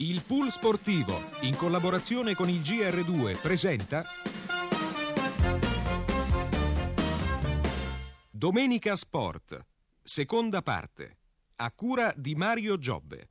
Il pool sportivo, in collaborazione con il GR2, presenta Domenica Sport, seconda parte, a cura di Mario Giobbe.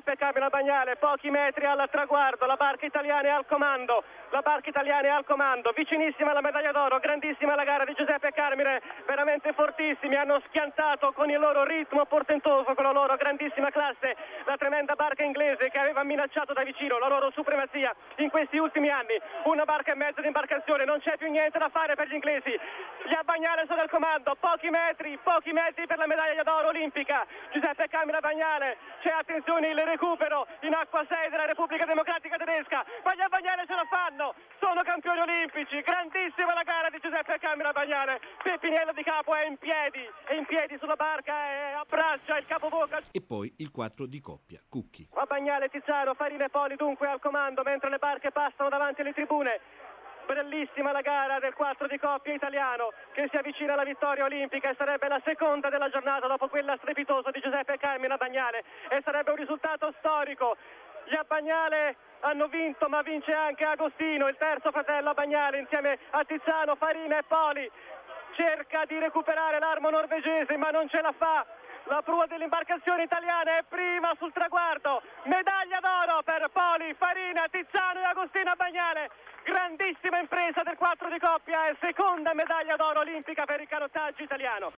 Giuseppe Camera Bagnale, pochi metri al traguardo, la barca italiana è al comando, la barca italiana è al comando, vicinissima alla medaglia d'oro, grandissima la gara di Giuseppe Carmine, veramente fortissimi, hanno schiantato con il loro ritmo portentoso, con la loro grandissima classe, la tremenda barca inglese che aveva minacciato da vicino la loro supremazia in questi ultimi anni, una barca e mezzo di imbarcazione, non c'è più niente da fare per gli inglesi, gli Bagnale sono al comando, pochi metri, pochi metri per la medaglia d'oro olimpica, Giuseppe Camera Bagnale, c'è attenzione il recupero in acqua 6 della Repubblica Democratica Tedesca, ma gli Bagnale ce la fanno, sono campioni olimpici, grandissima la gara di Giuseppe Camera Bagnale, Pepiniello di Capo è in piedi, è in piedi sulla barca e abbraccia il capovoca. E poi il 4 di coppia, Cucchi. A Bagnale, Tizzano, Farina e Poli dunque al comando mentre le barche passano davanti alle tribune. Bellissima la gara del 4 di coppia italiano che si avvicina alla vittoria olimpica e sarebbe la seconda della giornata dopo quella strepitosa di Giuseppe Carmine a Bagnale e sarebbe un risultato storico. Gli Abbagnale hanno vinto ma vince anche Agostino, il terzo fratello Abbagnale insieme a Tiziano, Farina e Poli. Cerca di recuperare l'armo norvegese ma non ce la fa. La prua dell'imbarcazione italiana è prima sul traguardo. Medaglia d'oro per Poli, Farina, Tiziano e Agostino Bagnale. Grandissima impresa del 4 di coppia e seconda medaglia d'oro olimpica per il canottaggio italiano.